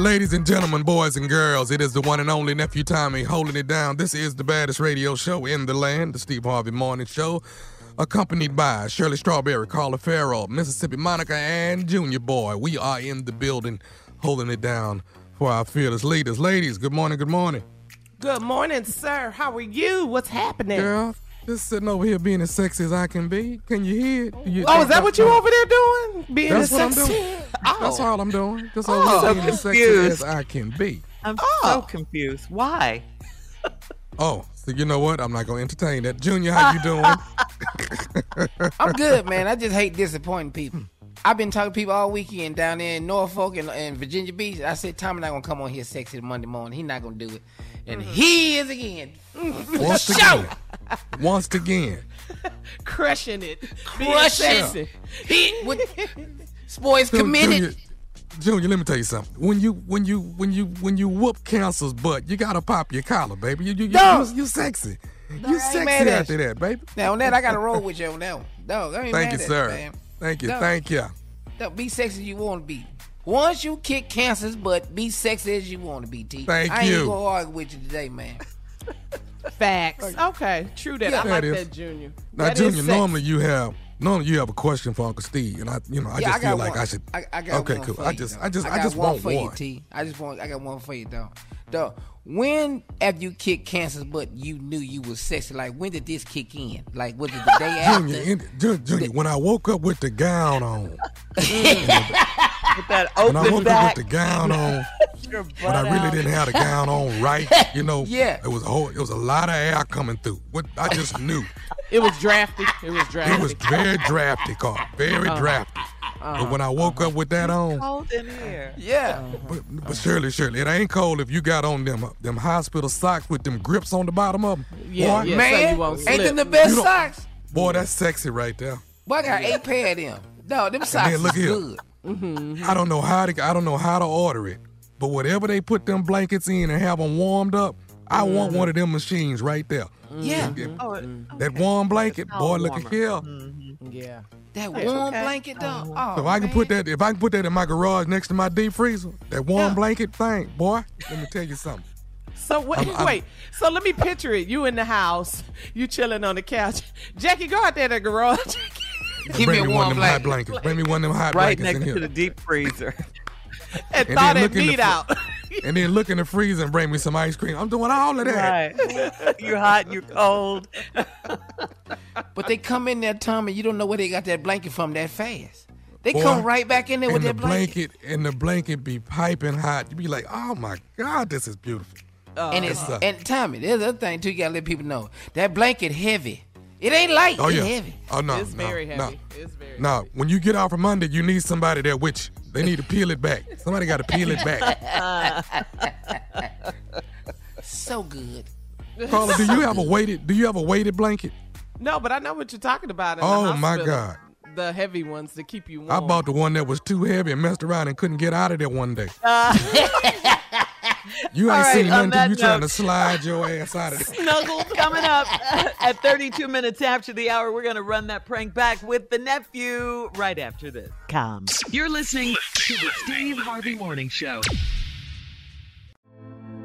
Ladies and gentlemen, boys and girls, it is the one and only Nephew Tommy holding it down. This is the baddest radio show in the land, the Steve Harvey Morning Show, accompanied by Shirley Strawberry, Carla Ferrell, Mississippi Monica, and Junior Boy. We are in the building holding it down for our fearless leaders. Ladies, good morning, good morning. Good morning, sir. How are you? What's happening? Girl, just sitting over here being as sexy as I can be. Can you hear it? You, oh, is that what you over there doing? Being That's as what I'm sexy? doing. Oh. That's all I'm doing. Just Oh, over so here being as sexy confused. as I can be. I'm Oh. so confused. Why? Oh, so you know what? I'm not gonna entertain that. Junior, how you doing? I'm good, man. I just hate disappointing people. I've been talking to people all weekend down there in Norfolk and, and Virginia Beach. I said, Tommy not gonna come on here sexy Monday morning. He not gonna do it. And mm-hmm. he is again. Once Show! again. Once again. Crushing it. Being Crushing it. He with boys Junior- committed. Junior, Junior, let me tell you something. When you when you when you when you whoop cancer's butt, you gotta pop your collar, baby. You you you, No. you, you sexy. No, you I sexy after that, baby. Now on that, I gotta roll with you on that one. No, I ain't Thank mad you, at sir. man. Thank you, No. thank you. No, be sexy as you want to be. Once you kick cancers, butt be sexy as you want to be, T. Thank you. I ain't you. gonna argue with you today, man. Facts. Okay, true that. Yeah. I like That is- that, Junior. Now, That is Junior, normally you have normally you have a question for Uncle Steve, and I you know I yeah, just I feel like one. I should. I, I got okay, one cool. For I you, just though. I just I, got just one want for one. you, T. I just want I got one for you, though. Though, when after you kicked cancers, butt you knew you was sexy, like when did this kick in? Like was it the day after? Junior, in, Junior, Junior, when I woke up with the gown on, With that when I open woke back. up with the gown on, but I really out. didn't have the gown on right. You know, Yeah. it was a whole, it was a lot of air coming through. What I just knew, It was drafty. It was drafty. it was very drafty, car, very uh-huh. drafty. But when I uh-huh. woke up with that on, cold in here. yeah. Uh-huh. but, but surely, surely, it ain't cold if you got on them uh, them hospital socks with them grips on the bottom of them. Yeah, boy, yeah. so Man, won't ain't them the best socks? boy, that's sexy right there. Boy, I got eight pair of them. No, them socks then look here. good. Mm-hmm. I don't know how to I don't know how to order it, but whatever they put them blankets in and have them warmed up, I mm-hmm. want one of them machines right there. Yeah. Oh, That mm-hmm. warm blanket, boy, look at here. Yeah. That warm okay. blanket though. Oh, oh, So if I can man. put that, if I can put that in my garage next to my deep freezer, that warm Yeah. blanket thing, boy, let me tell you something. So wait, I'm- I'm- wait. So let me picture it. You in the house, you chilling on the couch. Jackie, go out there to the garage. Give Bring me me a one warm of them hot blanket. blankets. Bring me one of them hot blankets. Right blankets next in to here. the deep freezer. and And thaw then that look in the meat out. and then look in the freezer and bring me some ice cream. I'm doing all of that. Right. you're hot you're cold. But they come in there, Tommy. You don't know where they got that blanket from that fast. They Boy, come right back in there with and the that blanket. blanket and the blanket be piping hot. You be like, oh my God, this is beautiful. Uh, and it's Yes, sir. and Tommy, there's other thing too. You gotta let people know that blanket heavy. It ain't light. Oh it's yeah. heavy. Oh no. it's no, very no. heavy. It's very. No, when you get out from under, you need somebody there with you. They need to peel it back. Somebody got to peel it back. So good. Carla, do you have a weighted? Do you have a weighted blanket? No, but I know what you're talking about. In Oh, the my. God. The heavy ones to keep you warm. I bought the one that was too heavy and messed around and couldn't get out of there one day. Uh, you ain't All right, seen nothing till that you trying to slide your ass out of there. Snuggled coming up at 32 minutes after the hour. We're going to run that prank back with the nephew right after this. Come. You're listening to the Steve Harvey Morning Show.